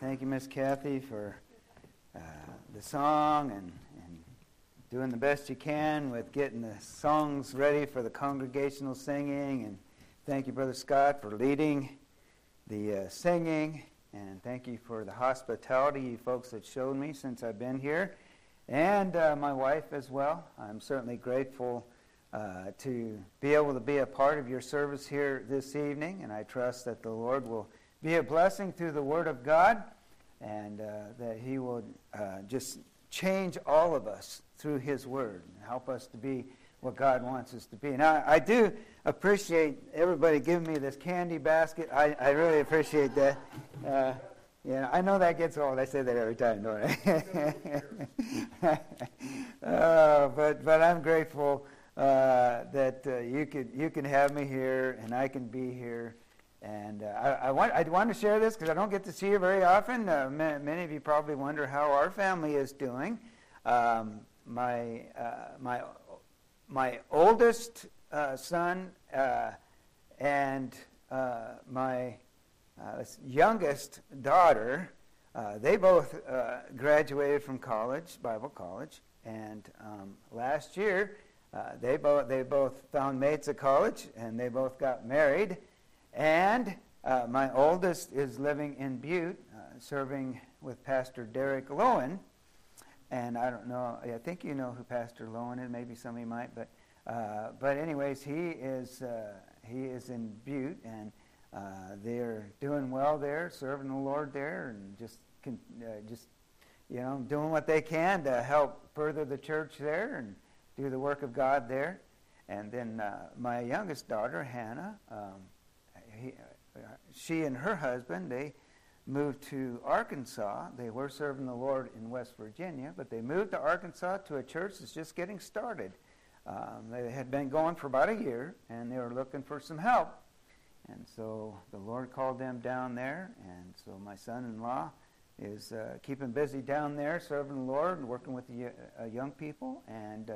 thank you, Miss Kathy, for uh, the song and, and doing the best you can with getting the songs ready for the congregational singing. And thank you, Brother Scott, for leading the uh, singing. And thank you for the hospitality you folks have shown me since I've been here. And uh, my wife as well. I'm certainly grateful uh, to be able to be a part of your service here this evening. And I trust that the Lord will be a blessing through the Word of God and uh, that He will uh, just change all of us through His Word and help us to be what God wants us to be. Now, I do appreciate everybody giving me this candy basket. I, I really appreciate that. Uh, yeah, I know that gets old. I say that every time, don't I? uh, but but I'm grateful uh, that uh, you could you can have me here and I can be here and uh, I, I, want, I want to share this because I don't get to see you very often. Uh, ma- many of you probably wonder how our family is doing. Um, my, uh, my, my oldest uh, son uh, and uh, my youngest daughter, they both graduated from college, Bible college. And um, last year, they, both, they both found mates at college and they both got married. And uh, my oldest is living in Butte, uh, serving with Pastor Derek Lowen. And I don't know, I think you know who Pastor Lowen is, maybe some of you might, but, uh, but anyways, he is, uh, he is in Butte, and uh, they're doing well there, serving the Lord there, and just, uh, just, you know, doing what they can to help further the church there and do the work of God there. And then my youngest daughter, Hannah, um, he, uh, she and her husband, they moved to Arkansas. They were serving the Lord in West Virginia, but they moved to Arkansas to a church that's just getting started. Um, they had been going for about a year, and they were looking for some help. And so the Lord called them down there, and so my son-in-law is uh, keeping busy down there, serving the Lord and working with the uh, young people and uh,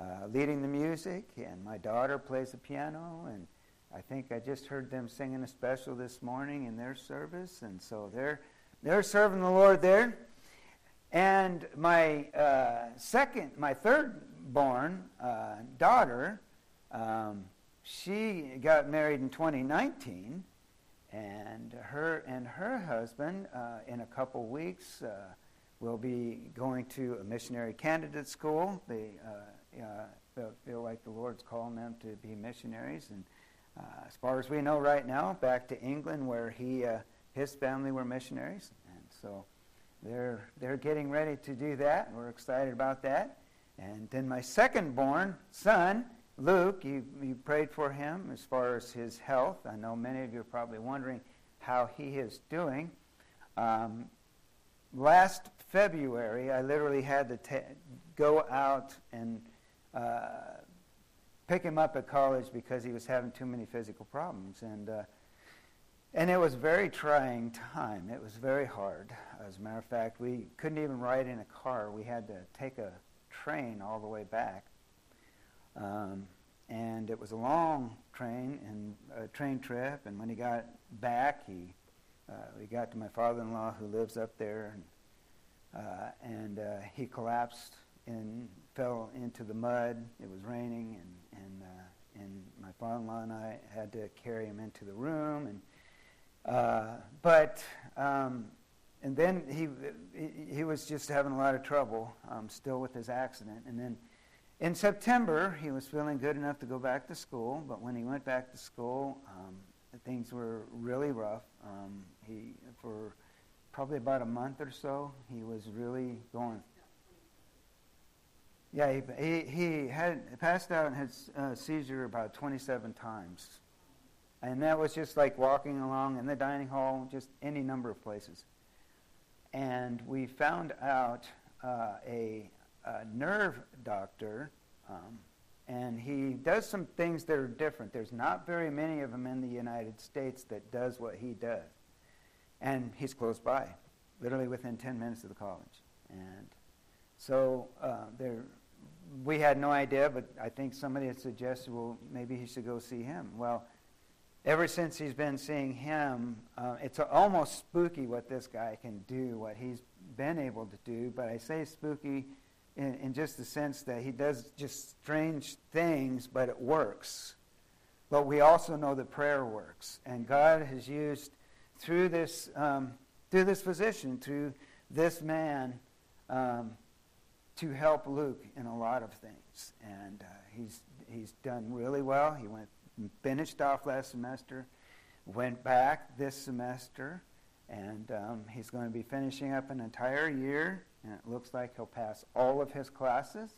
uh, leading the music. And my daughter plays the piano, and I think I just heard them singing a special this morning in their service, and so they're they're serving the Lord there. And my uh, second, my third born uh, daughter, um, she got married in 2019, and her and her husband, uh, in a couple weeks, uh, will be going to a missionary candidate school. They uh, feel like the Lord's calling them to be missionaries, and uh, as far as we know right now, back to England where he, uh, his family were missionaries. And so they're, they're getting ready to do that. We're excited about that. And then my second born son, Luke, you, you prayed for him as far as his health. I know many of you are probably wondering how he is doing. Um, last February, I literally had to go out and uh, pick him up at college because he was having too many physical problems. And, uh, and it was a very trying time. It was very hard. As a matter of fact, we couldn't even ride in a car. We had to take a train all the way back. Um, and it was a long train and a train trip. And when he got back, he uh, we got to my father-in-law who lives up there, and, uh, and uh, he collapsed and fell into the mud. It was raining, and and my father-in-law and I had to carry him into the room, and uh, but um, and then he, he, he was just having a lot of trouble um, still with his accident, and then in September he was feeling good enough to go back to school, but when he went back to school, um, things were really rough. Um, he for probably about a month or so he was really going yeah, he, he, he had passed out and had uh, seizure about 27 times. And that was just like walking along in the dining hall, just any number of places. And we found out uh, a, a, nerve doctor, um, and he does some things that are different. There's not very many of them in the United States that does what he does. And he's close by, literally within 10 minutes of the college. And so uh, there we had no idea, but I think somebody had suggested, well, maybe he should go see him. Well, ever since he's been seeing him, uh, it's almost spooky what this guy can do, what he's been able to do. But I say spooky in, in just the sense that he does just strange things, but it works. But we also know that prayer works. And God has used through this, um, through this physician, through this man, um, to help Luke in a lot of things. And uh, he's, he's done really well. He went finished off last semester, went back this semester, and um, he's going to be finishing up an entire year. And it looks like he'll pass all of his classes.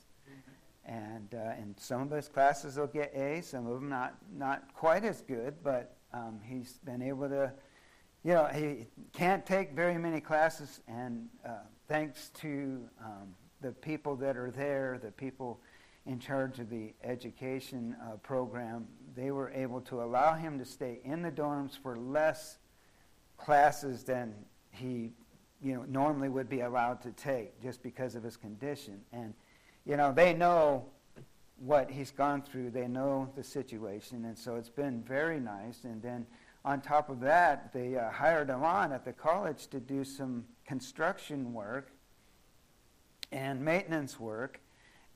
And uh, in some of his classes, he'll get A, some of them not, not quite as good, but um, he's been able to, you know, he can't take very many classes, and uh, thanks to um, the people that are there, the people in charge of the education uh, program, they were able to allow him to stay in the dorms for less classes than he you know normally would be allowed to take just because of his condition. And you know they know what he's gone through. They know the situation. And so it's been very nice. And then on top of that they uh, hired him on at the college to do some construction work and maintenance work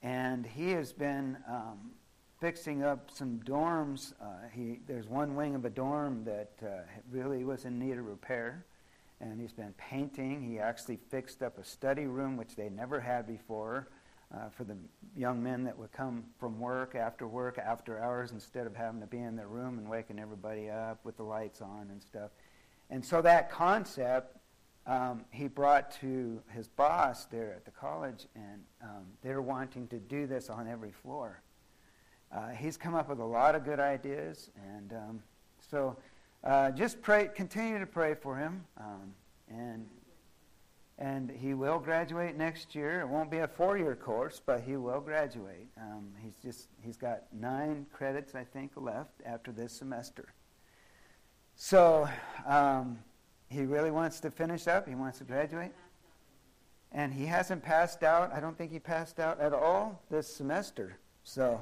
and he has been um, fixing up some dorms. Uh, he, there's one wing of a dorm that uh, really was in need of repair, and he's been painting. He actually fixed up a study room, which they never had before, uh, for the young men that would come from work after work, after hours, instead of having to be in their room and waking everybody up with the lights on and stuff. And so that concept um, he brought to his boss there at the college, and um, they're wanting to do this on every floor. Uh, he's come up with a lot of good ideas, and um, so uh, just pray, continue to pray for him, um, and and he will graduate next year. It won't be a four-year course, but he will graduate. Um, he's just he's got nine credits, I think, left after this semester. So um, he really wants to finish up. He wants to graduate. And he hasn't passed out. I don't think he passed out at all this semester. So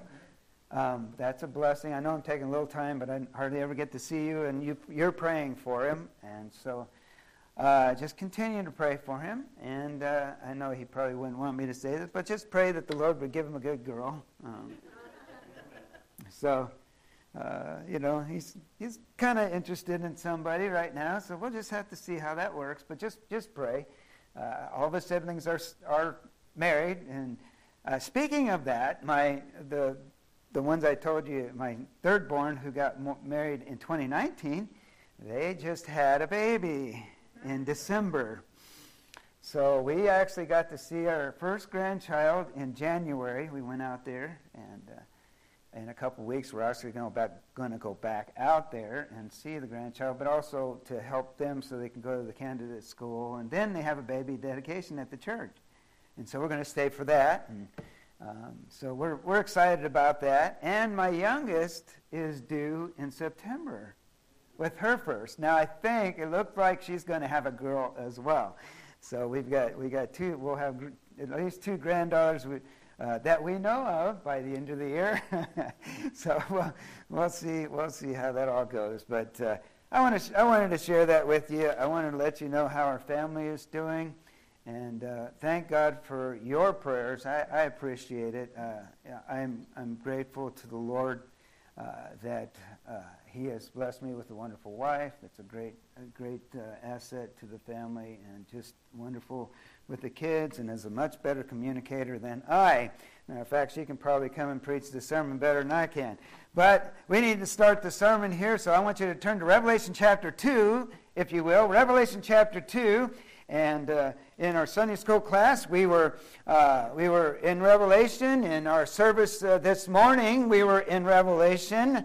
um, that's a blessing. I know I'm taking a little time, but I hardly ever get to see you, and you, you're praying for him. And so uh, just continue to pray for him. And uh, I know he probably wouldn't want me to say this, but just pray that the Lord would give him a good girl. Um, so uh, you know, he's he's kind of interested in somebody right now, so we'll just have to see how that works. But just just pray. Uh, all of his siblings are are married, and uh, speaking of that, my the the ones I told you, my third born who got married in 2019, they just had a baby in December. So we actually got to see our first grandchild in January. We went out there and uh, in a couple of weeks, we're actually going to go back out there and see the grandchild, but also to help them so they can go to the candidate school. And then they have a baby dedication at the church. And so we're going to stay for that. And um, so we're, we're excited about that. And my youngest is due in September with her first. Now, I think it looks like she's going to have a girl as well. So we've got, we got two, we'll have at least two granddaughters. We, uh, that we know of by the end of the year. so we'll, we'll, see. We'll see how that all goes. But uh, I, want to I wanted to share that with you. I wanted to let you know how our family is doing. And uh, thank God for your prayers. I, I appreciate it. Uh, I'm, I'm grateful to the Lord uh, that uh, He has blessed me with a wonderful wife. That's a great, a great asset to the family, and just wonderful with the kids and is a much better communicator than I. Matter of fact, she can probably come and preach the sermon better than I can. But we need to start the sermon here, so I want you to turn to Revelation chapter 2, if you will. Revelation chapter 2. And uh, in our Sunday school class, we were, uh, we were in Revelation. In our service uh, this morning, we were in Revelation.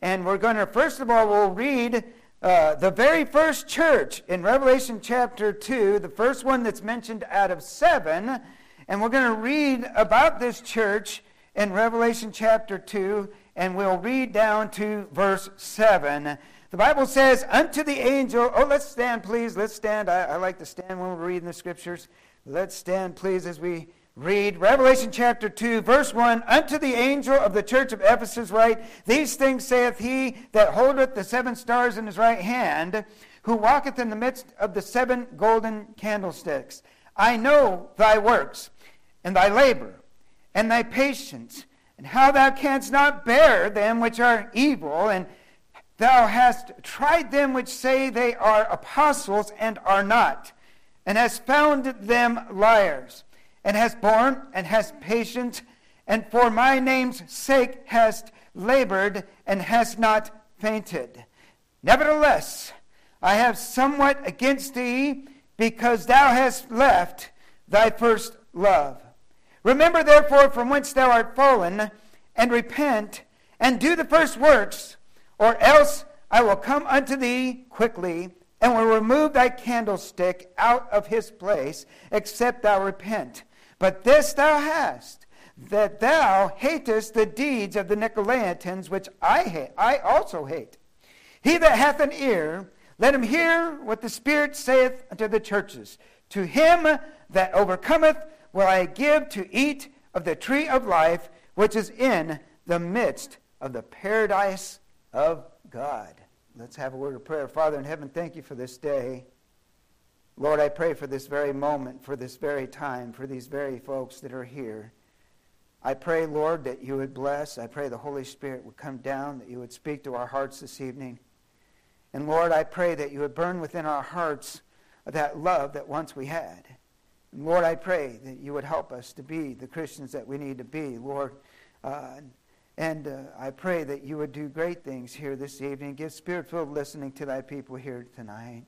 And we're going to, first of all, we'll read uh, the very first church in Revelation chapter 2, the first one that's mentioned out of seven, and we're going to read about this church in Revelation chapter 2, and we'll read down to verse 7. The Bible says, Unto the angel, oh, let's stand, please. Let's stand. I, I like to stand when we're reading the scriptures. Let's stand, please, as we read Revelation chapter 2, verse 1 Unto the angel of the church of Ephesus write, These things saith he that holdeth the seven stars in his right hand, who walketh in the midst of the seven golden candlesticks. I know thy works, and thy labor, and thy patience, and how thou canst not bear them which are evil, and thou hast tried them which say they are apostles and are not, and hast found them liars and hast borne and hast patience, and for my name's sake hast labored and hast not fainted. Nevertheless, I have somewhat against thee, because thou hast left thy first love. Remember therefore from whence thou art fallen, and repent, and do the first works, or else I will come unto thee quickly, and will remove thy candlestick out of his place, except thou repent. But this thou hast, that thou hatest the deeds of the Nicolaitans, which I hate, I also hate. He that hath an ear, let him hear what the Spirit saith unto the churches. To him that overcometh will I give to eat of the tree of life, which is in the midst of the paradise of God. Let's have a word of prayer. Father in heaven, thank you for this day. Lord, I pray for this very moment, for this very time, for these very folks that are here. I pray, Lord, that you would bless. I pray the Holy Spirit would come down, that you would speak to our hearts this evening. And Lord, I pray that you would burn within our hearts that love that once we had. And Lord, I pray that you would help us to be the Christians that we need to be, Lord. Uh, and uh, I pray that you would do great things here this evening. Give spirit filled listening to thy people here tonight.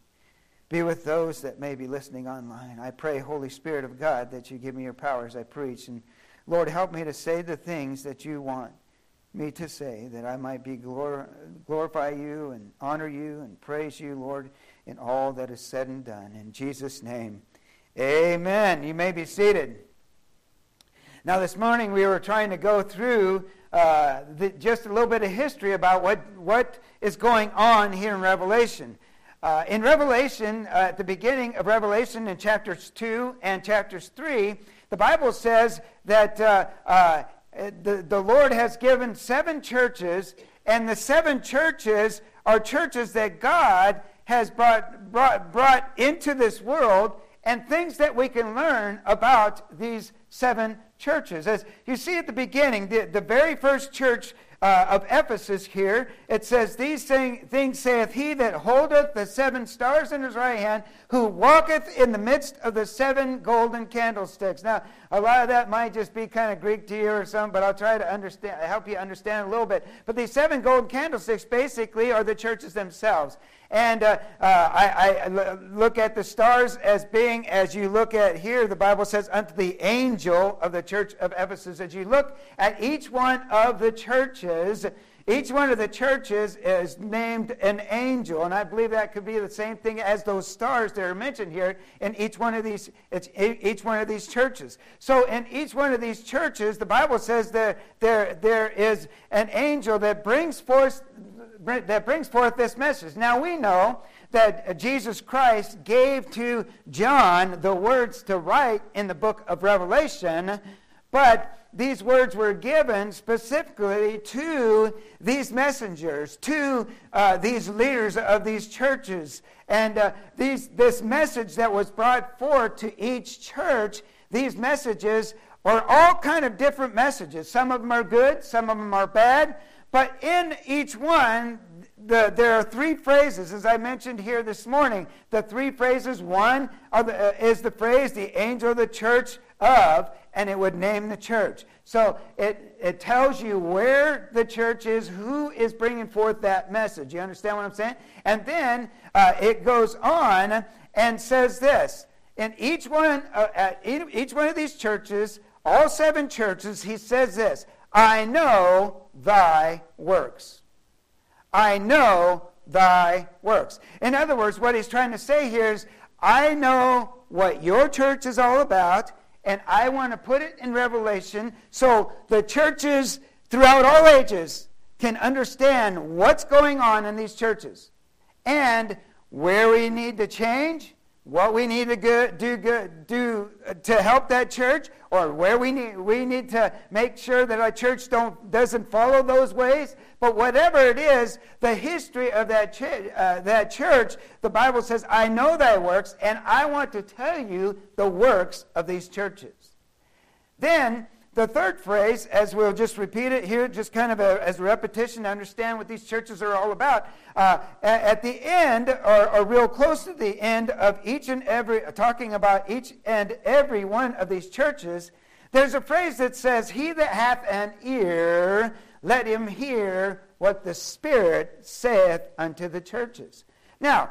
Be with those that may be listening online. I pray, Holy Spirit of God, that you give me your power as I preach. And Lord, help me to say the things that you want me to say, that I might be glor- glorify you and honor you and praise you, Lord, in all that is said and done. In Jesus' name, amen. You may be seated. Now, this morning we were trying to go through uh, the, just a little bit of history about what, what is going on here in Revelation. Uh, in Revelation, uh, at the beginning of Revelation in chapters 2 and chapters 3, the Bible says that uh, uh, the, the Lord has given seven churches, and the seven churches are churches that God has brought, brought, brought into this world and things that we can learn about these seven churches. As you see at the beginning, the, the very first church uh, of Ephesus here, it says, These thing, things saith he that holdeth the seven stars in his right hand, who walketh in the midst of the seven golden candlesticks. Now, a lot of that might just be kind of Greek to you or something, but I'll try to understand, help you understand a little bit. But these seven golden candlesticks basically are the churches themselves. And uh, uh, I, I look at the stars as being, as you look at here, the Bible says, unto the angel of the church of Ephesus. As you look at each one of the churches, each one of the churches is named an angel, and I believe that could be the same thing as those stars that are mentioned here in each one of these it's each one of these churches. So in each one of these churches, the Bible says that there, there is an angel that brings forth that brings forth this message. Now we know that Jesus Christ gave to John the words to write in the book of Revelation, but these words were given specifically to these messengers, to uh, these leaders of these churches. And uh, these, this message that was brought forth to each church, these messages are all kind of different messages. Some of them are good, some of them are bad, but in each one, the, there are three phrases, as I mentioned here this morning. The three phrases one the, uh, is the phrase, the angel of the church of, and it would name the church. So it, it tells you where the church is, who is bringing forth that message. You understand what I'm saying? And then uh, it goes on and says this in each one, uh, at each one of these churches, all seven churches, he says this I know thy works. I know thy works. In other words, what he's trying to say here is, I know what your church is all about, and I want to put it in Revelation so the churches throughout all ages can understand what's going on in these churches and where we need to change, what we need to do, good, do uh, to help that church or where we need, we need to make sure that our church don't, doesn't follow those ways. But whatever it is, the history of that, ch- uh, that church, the Bible says, I know thy works, and I want to tell you the works of these churches. Then, the third phrase, as we'll just repeat it here, just kind of a, as a repetition to understand what these churches are all about. Uh, at the end, or, or, real close to the end of each and every, talking about each and every one of these churches, there's a phrase that says, He that hath an ear, let him hear what the Spirit saith unto the churches. Now,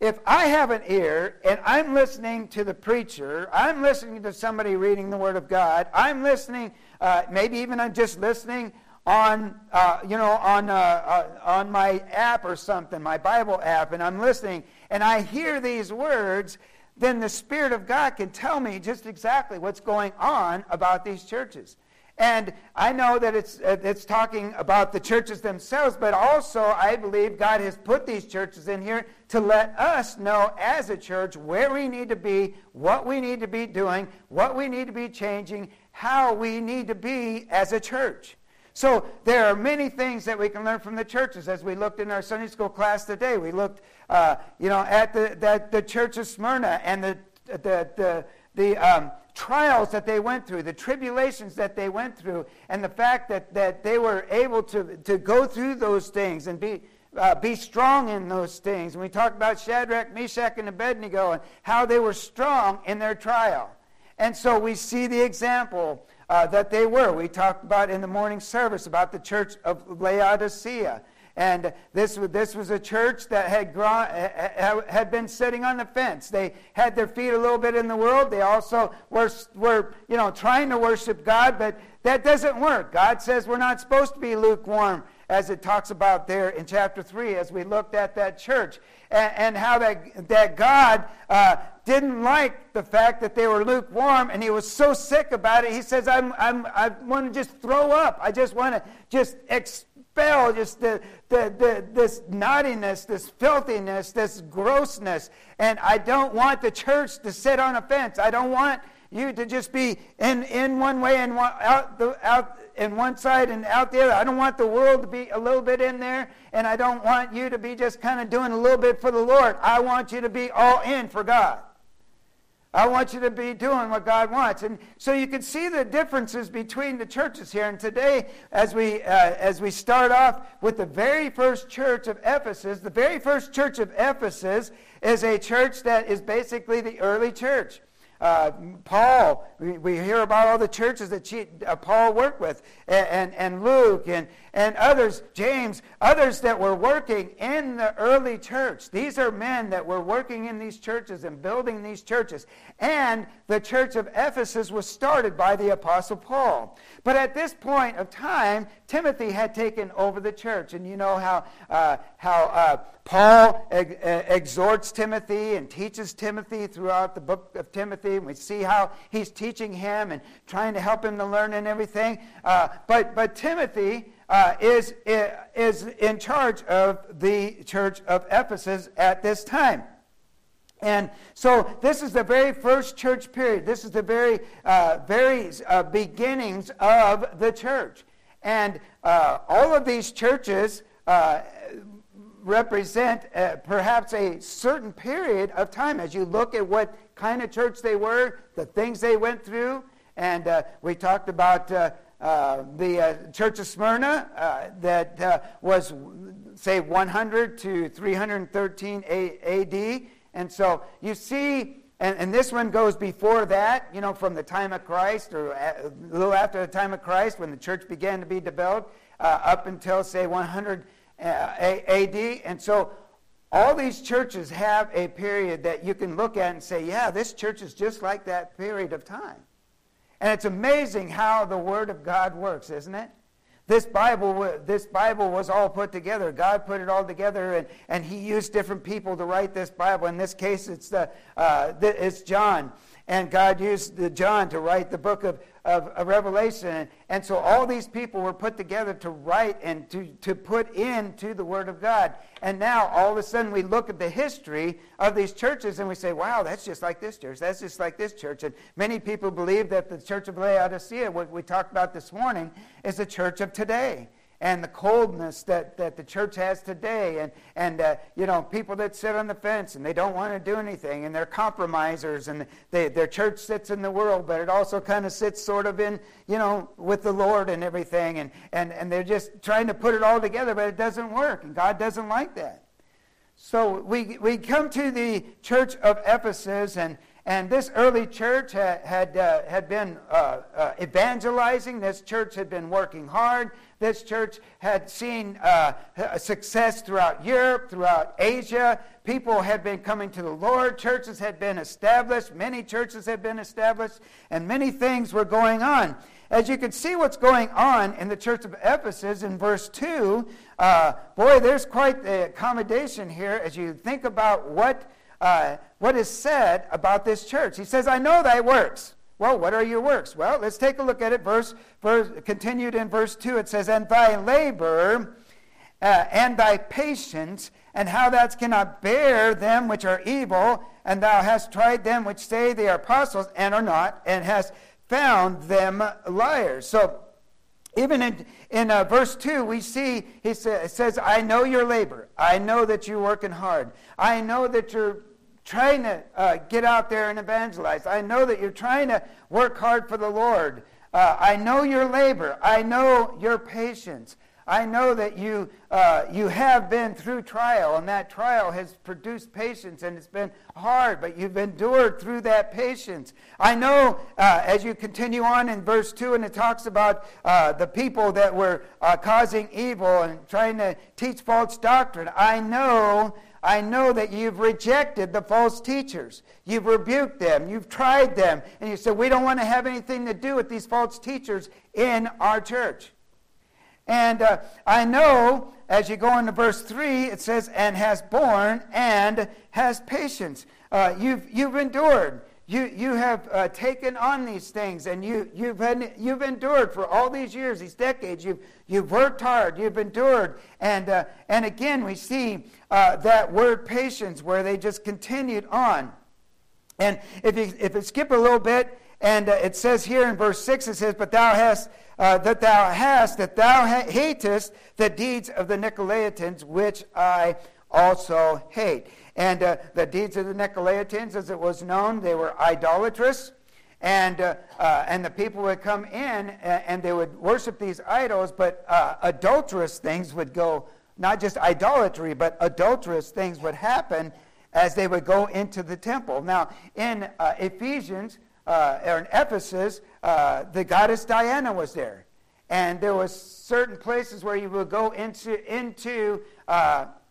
if I have an ear and I'm listening to the preacher, I'm listening to somebody reading the Word of God, I'm listening, uh, maybe even I'm just listening on, uh, you know, on, uh, uh, on my app or something, my Bible app, and I'm listening, and I hear these words, then the Spirit of God can tell me just exactly what's going on about these churches. And I know that it's, uh, it's talking about the churches themselves, but also I believe God has put these churches in here to let us know as a church where we need to be, what we need to be doing, what we need to be changing, how we need to be as a church. So there are many things that we can learn from the churches. As we looked in our Sunday school class today, we looked, uh, you know, at the, the, the church of Smyrna and the, the, the, the um, trials that they went through, the tribulations that they went through, and the fact that, that they were able to, to go through those things and be, uh, be strong in those things. And we talked about Shadrach, Meshach, and Abednego and how they were strong in their trial. And so we see the example uh, that they were. We talked about in the morning service about the church of Laodicea and this, this was a church that had, grown, had been sitting on the fence. They had their feet a little bit in the world. They also were, were you know, trying to worship God, but that doesn't work. God says we're not supposed to be lukewarm, as it talks about there in chapter 3 as we looked at that church. And, and how that, that God uh, didn't like the fact that they were lukewarm, and he was so sick about it. He says, I'm, I'm, I want to just throw up. I just want to just expel just the, the, the, this naughtiness, this filthiness, this grossness. And I don't want the church to sit on a fence. I don't want you to just be in, in one way and one, out, the, out in one side and out the other. I don't want the world to be a little bit in there, and I don't want you to be just kind of doing a little bit for the Lord. I want you to be all in for God. I want you to be doing what God wants. And so you can see the differences between the churches here. And today, as we, uh, as we start off with the very first church of Ephesus, the very first church of Ephesus is a church that is basically the early church. Uh, Paul, we, we, hear about all the churches that she, uh, Paul worked with, and, and, and, Luke, and, and others, James, others that were working in the early church. These are men that were working in these churches and building these churches. And the church of Ephesus was started by the Apostle Paul. But at this point of time, Timothy had taken over the church. And you know how, uh, how uh, Paul ex- exhorts Timothy and teaches Timothy throughout the book of Timothy. And we see how he's teaching him and trying to help him to learn and everything. Uh, but, but Timothy uh, is, is in charge of the church of Ephesus at this time. And so this is the very first church period. This is the very, uh, very uh, beginnings of the church. And uh, all of these churches uh, represent uh, perhaps a certain period of time as you look at what kind of church they were, the things they went through. And uh, we talked about the Church of Smyrna that was, say, 100 to 313 AD and so you see, and, and this one goes before that, you know, from the time of Christ or a little after the time of Christ when the church began to be developed uh, up until, say, 100 uh, AD. And so all these churches have a period that you can look at and say, yeah, this church is just like that period of time. And it's amazing how the Word of God works, isn't it? This Bible, this Bible was all put together. God put it all together, and, and He used different people to write this Bible. In this case, it's, the, uh, it's John. And God used the John to write the book of, of, of Revelation. And so all these people were put together to write and to, to put into the Word of God. And now all of a sudden we look at the history of these churches and we say, wow, that's just like this church. That's just like this church. And many people believe that the church of Laodicea, what we talked about this morning, is the church of today and the coldness that, that the church has today and, and uh, you know people that sit on the fence and they don't want to do anything and they're compromisers and they, their church sits in the world but it also kind of sits sort of in you know with the lord and everything and, and, and they're just trying to put it all together but it doesn't work and god doesn't like that so we, we come to the church of ephesus and, and this early church had, had, uh, had been uh, uh, evangelizing. This church had been working hard. This church had seen uh, success throughout Europe, throughout Asia. People had been coming to the Lord. Churches had been established. Many churches had been established. And many things were going on. As you can see what's going on in the church of Ephesus in verse 2, uh, boy, there's quite the accommodation here as you think about what uh, what is said about this church. He says, I know thy works. Well, what are your works? Well, let's take a look at it. Verse, verse continued in verse 2, it says, And thy labor uh, and thy patience, and how thou cannot bear them which are evil, and thou hast tried them which say they are apostles and are not, and hast found them liars. So, even in, in uh, verse 2, we see he sa- says, I know your labor. I know that you're working hard. I know that you're trying to uh, get out there and evangelize. I know that you're trying to work hard for the Lord. Uh, I know your labor. I know your patience. I know that you, uh, you have been through trial, and that trial has produced patience, and it's been hard, but you've endured through that patience. I know uh, as you continue on in verse 2, and it talks about uh, the people that were uh, causing evil and trying to teach false doctrine. I know I know that you've rejected the false teachers. You've rebuked them. You've tried them. And you said, We don't want to have anything to do with these false teachers in our church. And uh, I know, as you go into verse 3, it says, And has borne and has patience. Uh, you've, you've endured. You, you have uh, taken on these things and you, you've, been, you've endured for all these years, these decades. You've, you've worked hard, you've endured. And, uh, and again, we see uh, that word patience where they just continued on. And if you, if you skip a little bit, and uh, it says here in verse 6, it says, But thou hast, uh, that thou hast, that thou hatest the deeds of the Nicolaitans, which I also hate. And uh, the deeds of the Nicolaitans, as it was known, they were idolatrous. And, uh, uh, and the people would come in and, and, they would worship these idols, but uh, adulterous things would go, not just idolatry, but adulterous things would happen as they would go into the temple. Now, in uh, Ephesians, uh, or in Ephesus, the goddess Diana was there. And there was certain places where you would go into, into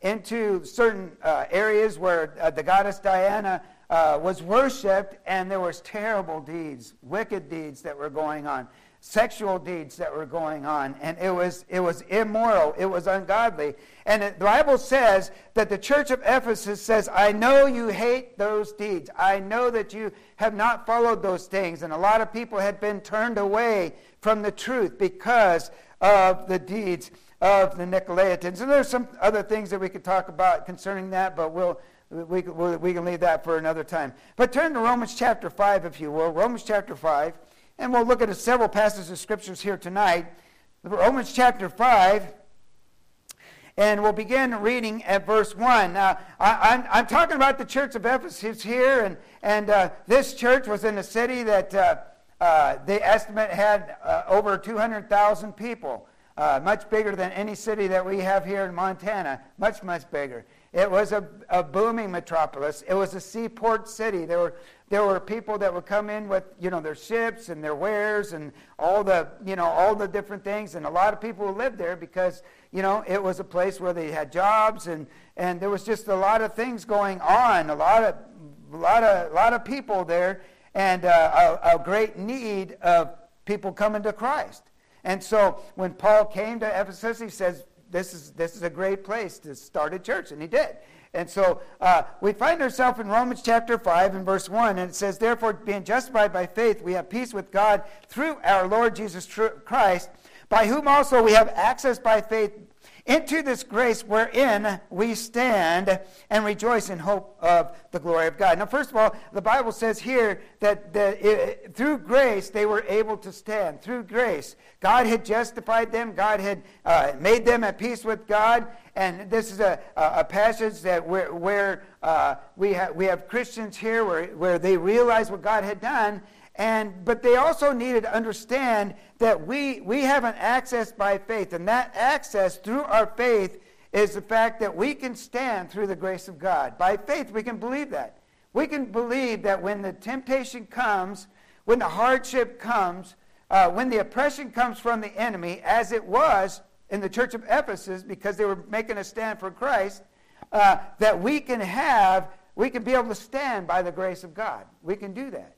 into certain uh, areas where uh, the goddess Diana uh, was worshipped, and there was terrible deeds, wicked deeds that were going on, sexual deeds that were going on, and it was it was immoral, it was ungodly. And the Bible says that the church of Ephesus says, "I know you hate those deeds. I know that you have not followed those things." And a lot of people had been turned away from the truth because of the deeds of the Nicolaitans. And there's some other things that we could talk about concerning that, but we'll, we, we, we can leave that for another time. But turn to Romans chapter 5, if you will. Romans chapter 5. And we'll look at several passages of scriptures here tonight. Romans chapter 5. And we'll begin reading at verse 1. Now, I, am I'm, I'm talking about the church of Ephesus here, and, and uh, this church was in a city that uh, uh, the estimate had uh, over 200,000 people uh, much bigger than any city that we have here in Montana, much, much bigger. It was a, a booming metropolis. It was a seaport city. There were, there were people that would come in with, you know, their ships and their wares and all the, you know, all the different things. And a lot of people lived there because, you know, it was a place where they had jobs and, and there was just a lot of things going on, a lot of, a lot of, a lot of people there, and uh, a, a great need of people coming to Christ. And so when Paul came to Ephesus, he says, this is, this is a great place to start a church. And he did. And so uh, we find ourselves in Romans chapter 5 and verse 1, and it says, Therefore, being justified by faith, we have peace with God through our Lord Jesus Christ, by whom also we have access by faith into this grace wherein we stand and rejoice in hope of the glory of God. Now, first of all, the Bible says here that, that it, through grace they were able to stand. Through grace. God had justified them, God had uh, made them at peace with God. And this is a, a passage that where, uh, we, ha- we have Christians here where, where they realize what God had done and, but they also needed to understand that we, we have an access by faith. And that access through our faith is the fact that we can stand through the grace of God. By faith, we can believe that. We can believe that when the temptation comes, when the hardship comes, uh, when the oppression comes from the enemy, as it was in the church of Ephesus because they were making a stand for Christ, uh, that we can have, we can be able to stand by the grace of God. We can do that.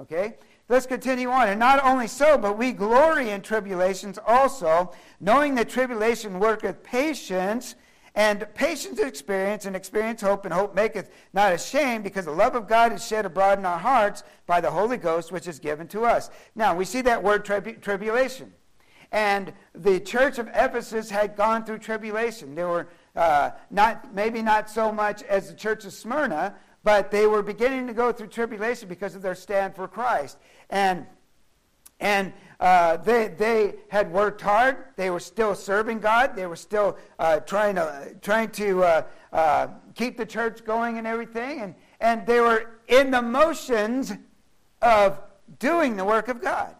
Okay? Let's continue on. And not only so, but we glory in tribulations also, knowing that tribulation worketh patience, and patience experience, and experience hope, and hope maketh not ashamed, because the love of God is shed abroad in our hearts by the Holy Ghost, which is given to us. Now, we see that word tribu- tribulation. And the church of Ephesus had gone through tribulation. They were uh, not, maybe not so much as the church of Smyrna, but they were beginning to go through tribulation because of their stand for Christ. And, and uh, they, they had worked hard. They were still serving God. They were still uh, trying to, trying to uh, uh keep the church going and everything. And, and they were in the motions of doing the work of God.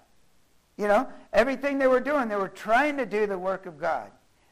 You know, everything they were doing, they were trying to do the work of God.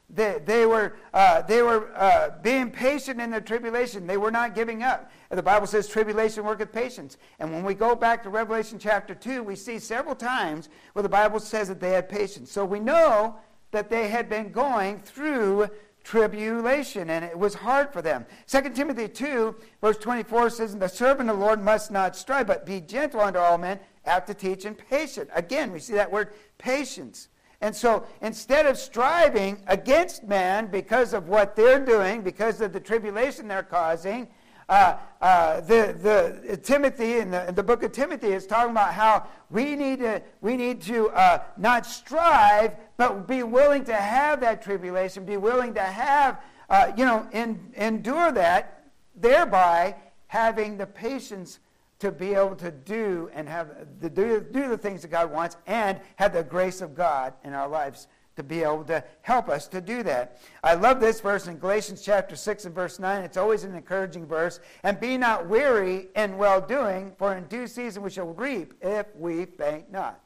They, they were, uh, they were uh, being patient in their tribulation. They were not giving up. The Bible says tribulation worketh patience. And when we go back to Revelation chapter 2, we see several times where the Bible says that they had patience. So we know that they had been going through tribulation, and it was hard for them. 2 Timothy 2, verse 24 says, The servant of the Lord must not strive, but be gentle unto all men, apt to teach, and patient. Again, we see that word patience. And so instead of striving against man because of what they're doing, because of the tribulation they're causing, uh, uh, the, the Timothy in the, in the, book of Timothy is talking about how we need to, we need to uh, not strive, but be willing to have that tribulation, be willing to have, uh, you know, in, endure that, thereby having the patience to be able to do and have to do, do the things that God wants and have the grace of God in our lives to be able to help us to do that. I love this verse in Galatians chapter 6 and verse 9. It's always an encouraging verse. And be not weary in well doing, for in due season we shall reap if we faint not.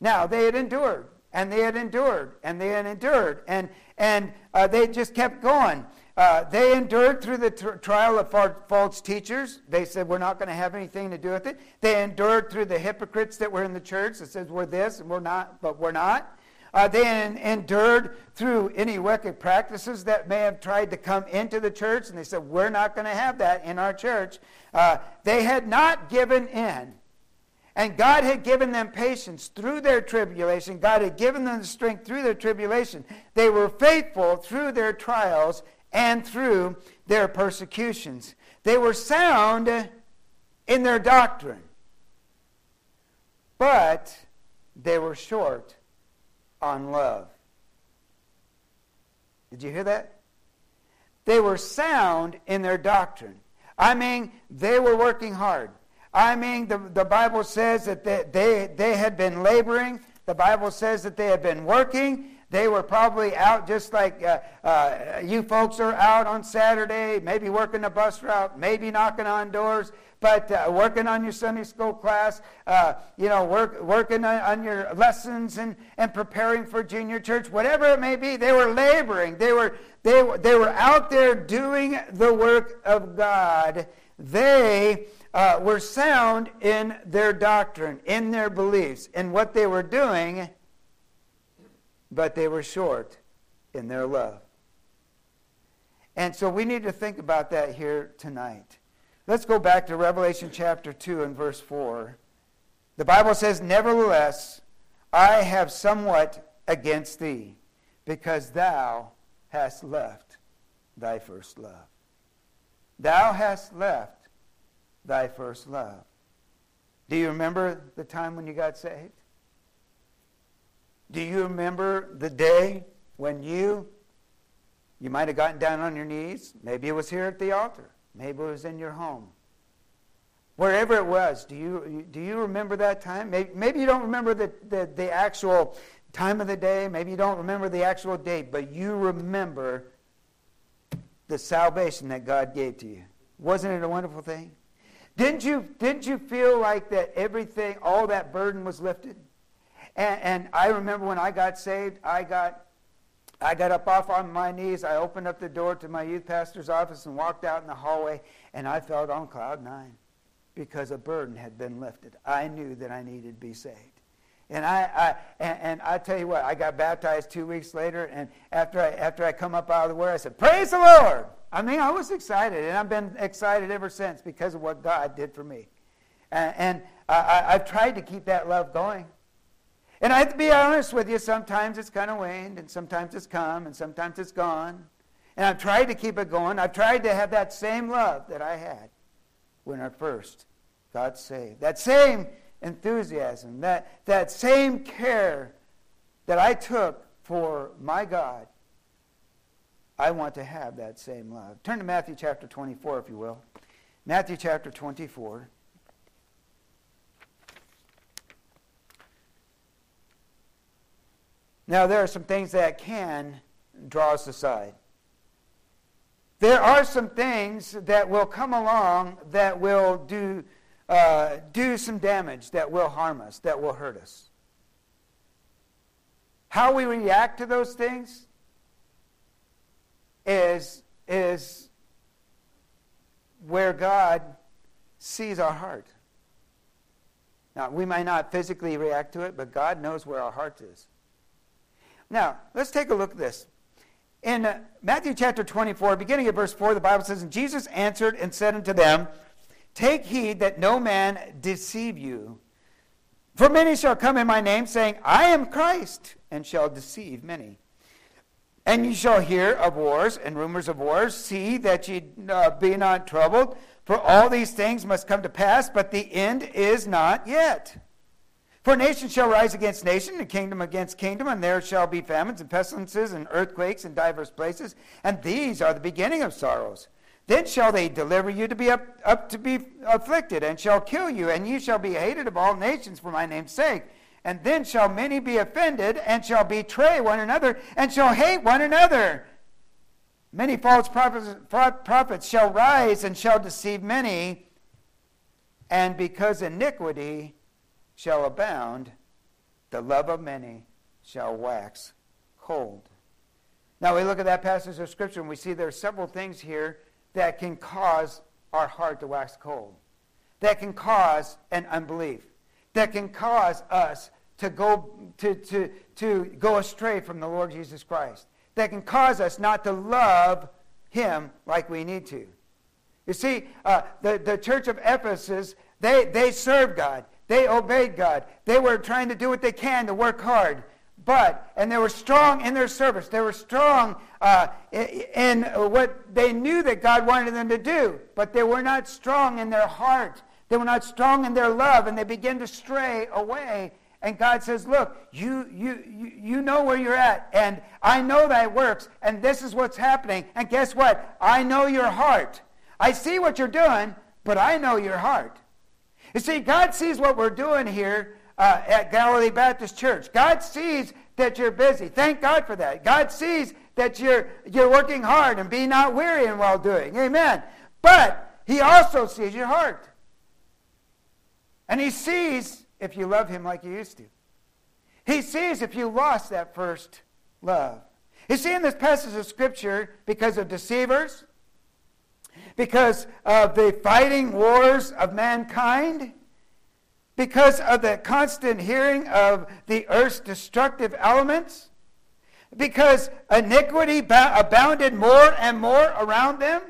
Now, they had endured, and they had endured, and they had endured, and, and uh, they just kept going. Uh, they endured through the t- trial of false teachers. They said, We're not going to have anything to do with it. They endured through the hypocrites that were in the church that says, We're this and we're not, but we're not. Uh, they endured through any wicked practices that may have tried to come into the church, and they said, We're not going to have that in our church. Uh, they had not given in. And God had given them patience through their tribulation. God had given them the strength through their tribulation. They were faithful through their trials and through their persecutions. They were sound in their doctrine, but they were short on love. Did you hear that? They were sound in their doctrine. I mean, they were working hard. I mean, the, the Bible says that they, they, they had been laboring. The Bible says that they had been working. They were probably out just like uh, uh, you folks are out on Saturday, maybe working the bus route, maybe knocking on doors, but uh, working on your Sunday school class, uh, you know, work, working on, on, your lessons and, and preparing for junior church, whatever it may be. They were laboring. They were, they, they were out there doing the work of God. They uh, were sound in their doctrine, in their beliefs, in what they were doing but they were short in their love. And so we need to think about that here tonight. Let's go back to Revelation chapter 2 and verse 4. The Bible says, Nevertheless, I have somewhat against thee, because thou hast left thy first love. thou hast left thy first love. Do you remember the time when you got saved? Do you remember the day when you you might have gotten down on your knees? Maybe it was here at the altar. Maybe it was in your home. Wherever it was, do you, do you remember that time? Maybe, maybe you don't remember the, the, the actual time of the day. Maybe you don't remember the actual date, but you remember the salvation that God gave to you. Wasn't it a wonderful thing? Didn't you, didn't you feel like that everything, all that burden was lifted? And, and I remember when I got saved, I got, I got up off on my knees. I opened up the door to my youth pastor's office and walked out in the hallway, and I felt on cloud nine because a burden had been lifted. I knew that I needed to be saved. And I, I and, and, I tell you what, I got baptized two weeks later, and after I after I come up out of the water, I said, "Praise the Lord!" I mean, I was excited, and I've been excited ever since because of what God did for me. And, and I, I've tried to keep that love going. And I have to be honest with you, sometimes it's kind of waned, and sometimes it's come, and sometimes it's gone. And I've tried to keep it going. I've tried to have that same love that I had when I first got saved. That same enthusiasm, that, that same care that I took for my God, I want to have that same love. Turn to Matthew chapter 24, if you will. Matthew chapter 24. Now, there are some things that can draw us aside. There are some things that will come along that will do uh, do some damage that will harm us, that will hurt us. How we react to those things is, is where God sees our heart. Now, we might not physically react to it, but God knows where our heart is. Now, let's take a look at this. In uh, Matthew chapter 24, beginning at verse 4, the Bible says, And Jesus answered and said unto them, Take heed that no man deceive you. For many shall come in my name, saying, I am Christ, and shall deceive many. And ye shall hear of wars and rumors of wars. See that ye uh, be not troubled, for all these things must come to pass, but the end is not yet. For nation shall rise against nation, and kingdom against kingdom, and there shall be famines and pestilences and earthquakes in divers places, and these are the beginning of sorrows. Then shall they deliver you to be up, up to be afflicted, and shall kill you, and you shall be hated of all nations for my name's sake. And then shall many be offended, and shall betray one another, and shall hate one another. Many false prophets, prophets shall rise and shall deceive many, and because iniquity shall abound, the love of many shall wax cold. Now we look at that passage of Scripture, and we see there are several things here that can cause our heart to wax cold, that can cause an unbelief, that can cause us to go, to, to, to go astray from the Lord Jesus Christ, that can cause us not to love Him like we need to. You see, uh, the, the church of Ephesus, they, they served God. They obeyed God. They were trying to do what they can to work hard. But, and they were strong in their service. They were strong uh, in, what they knew that God wanted them to do. But they were not strong in their heart. They were not strong in their love. And they began to stray away. And God says, Look, you, you, you, know where you're at. And I know that works. And this is what's happening. And guess what? I know your heart. I see what you're doing, but I know your heart. You see, God sees what we're doing here uh, at Galilee Baptist Church. God sees that you're busy. Thank God for that. God sees that you're, you're working hard and be not weary in well doing. Amen. But He also sees your heart. And He sees if you love Him like you used to. He sees if you lost that first love. You see, in this passage of Scripture, because of deceivers, because of the fighting wars of mankind, because of the constant hearing of the earth's destructive elements, because iniquity abounded more and more around them,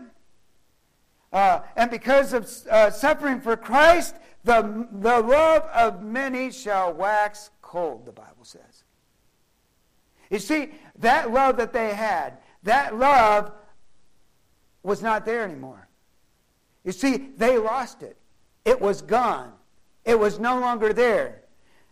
uh, and because of uh, suffering for Christ, the, the love of many shall wax cold, the Bible says. You see, that love that they had, that love was not there anymore. You see, they lost it. It was gone. It was no longer there.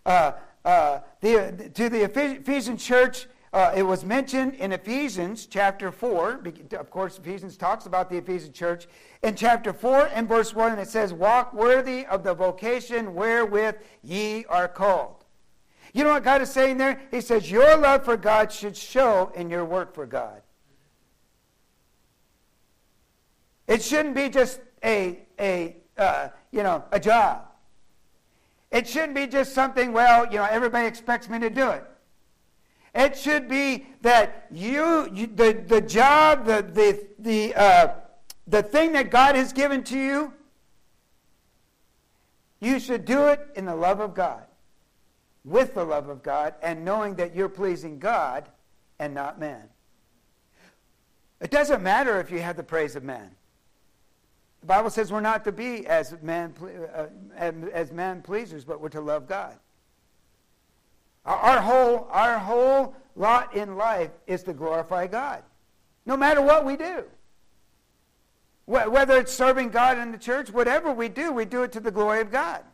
Uh, uh, the, to the Ephesian church, uh, it was mentioned in Ephesians chapter 4. Of course, Ephesians talks about the Ephesian church. In chapter 4 and verse 1, it says, Walk worthy of the vocation wherewith ye are called. You know what God is saying there? He says, Your love for God should show in your work for God. It shouldn't be just a, a uh, you know, a job. It shouldn't be just something, well, you know, everybody expects me to do it. It should be that you, you the, the job, the, the, the, uh, the thing that God has given to you, you should do it in the love of God, with the love of God, and knowing that you're pleasing God and not man. It doesn't matter if you have the praise of man. The Bible says we're not to be as man, uh, as man pleasers, but we're to love God. Our whole, our whole lot in life is to glorify God, no matter what we do. Whether it's serving God in the church, whatever we do, we do it to the glory of God.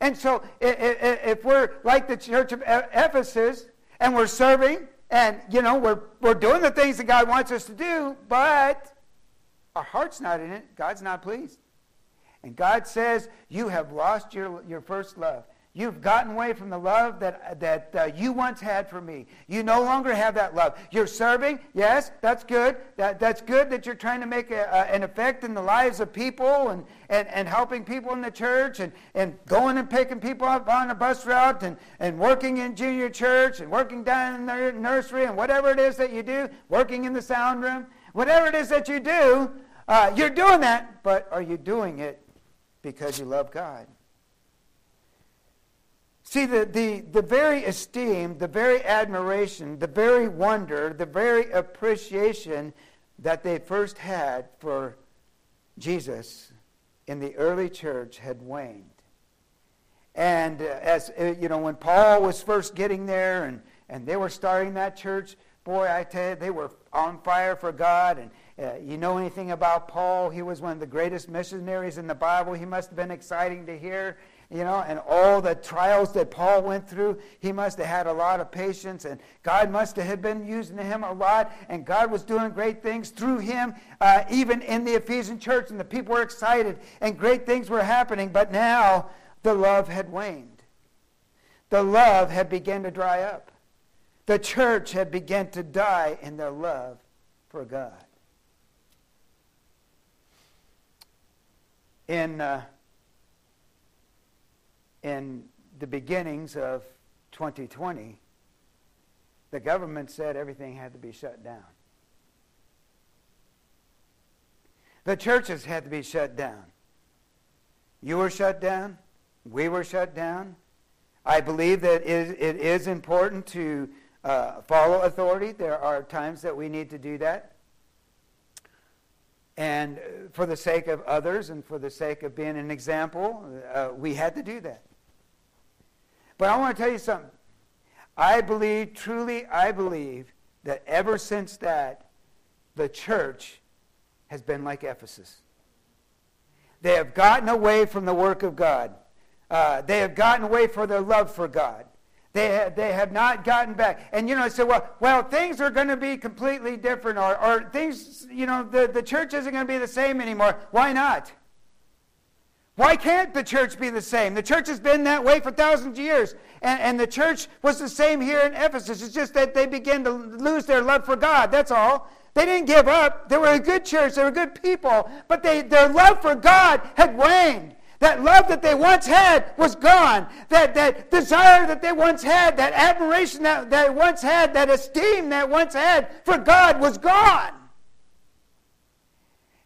And so if we're like the church of Ephesus and we're serving and, you know, we're, we're doing the things that God wants us to do, but our heart's not in it, God's not pleased. And God says, you have lost your, your first love. You've gotten away from the love that, that uh, you once had for me. You no longer have that love. You're serving. Yes, that's good. That, that's good that you're trying to make a, a, an effect in the lives of people and, and, and helping people in the church and, and going and picking people up on a bus route and, and working in junior church and working down in the nursery and whatever it is that you do, working in the sound room. Whatever it is that you do, uh, you're doing that, but are you doing it because you love God? See, the, the, the very esteem, the very admiration, the very wonder, the very appreciation that they first had for Jesus in the early church had waned. And uh, as uh, you know, when Paul was first getting there and, and they were starting that church, boy, I tell you, they were on fire for God. And uh, you know anything about Paul? He was one of the greatest missionaries in the Bible. He must have been exciting to hear you know, and all the trials that Paul went through, he must have had a lot of patience, and God must have been using him a lot, and God was doing great things through him, uh, even in the Ephesian church, and the people were excited, and great things were happening, but now the love had waned. The love had begun to dry up. The church had begun to die in their love for God. In uh, in the beginnings of 2020, the government said everything had to be shut down. The churches had to be shut down. You were shut down. We were shut down. I believe that it is important to uh, follow authority. There are times that we need to do that. And for the sake of others and for the sake of being an example, uh, we had to do that. But I want to tell you something. I believe, truly, I believe that ever since that, the church has been like Ephesus. They have gotten away from the work of God. Uh, they have gotten away from their love for God. They have, they have not gotten back. And, you know, I said, well, well, things are going to be completely different, or, or things, you know, the, the church isn't going to be the same anymore. Why not? Why can't the church be the same? The church has been that way for thousands of years. And, and the church was the same here in Ephesus. It's just that they began to lose their love for God. That's all. They didn't give up. They were a good church. They were good people. But they, their love for God had waned. That love that they once had was gone. That, that desire that they once had, that admiration that they once had, that esteem that once had for God was gone.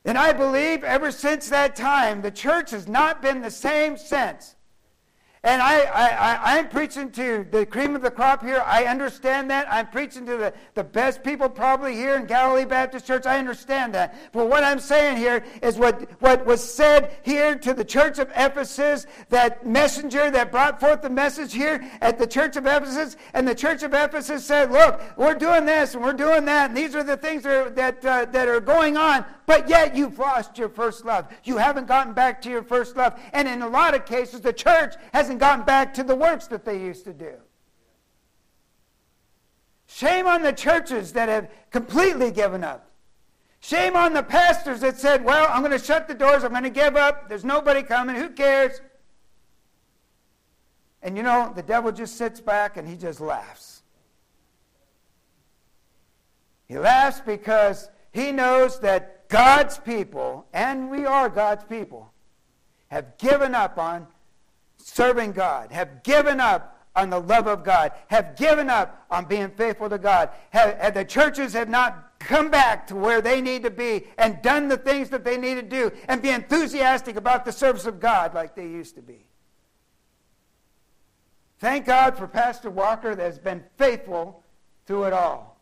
And I believe ever since that time, the church has not been the same since. And I, I, I, am preaching to the cream of the crop here. I understand that. I'm preaching to the, the best people probably here in Galilee Baptist Church. I understand that. But what I'm saying here is what, what was said here to the church of Ephesus, that messenger that brought forth the message here at the church of Ephesus. And the church of Ephesus said, Look, we're doing this and we're doing that. And these are the things that are, that, uh, that are going on. But yet you've lost your first love. You haven't gotten back to your first love. And in a lot of cases, the church hasn't hasn't gotten back to the works that they used to do. Shame on the churches that have completely given up. Shame on the pastors that said, Well, I'm going to shut the doors, I'm going to give up, there's nobody coming, who cares? And you know, the devil just sits back and he just laughs. He laughs because he knows that God's people, and we are God's people, have given up on serving God, have given up on the love of God, have given up on being faithful to God. Have, have the churches have not come back to where they need to be and done the things that they need to do and be enthusiastic about the service of God like they used to be. Thank God for Pastor Walker that has been faithful through it all.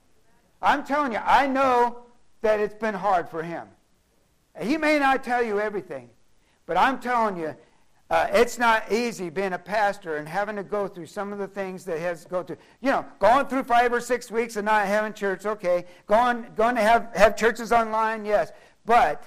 I'm telling you, I know that it's been hard for him. He may not tell you everything, but I'm telling you, uh, it's not easy being a pastor and having to go through some of the things that has to go through. You know, going through five or six weeks and not having church, okay. Going, going to have, have churches online, yes. But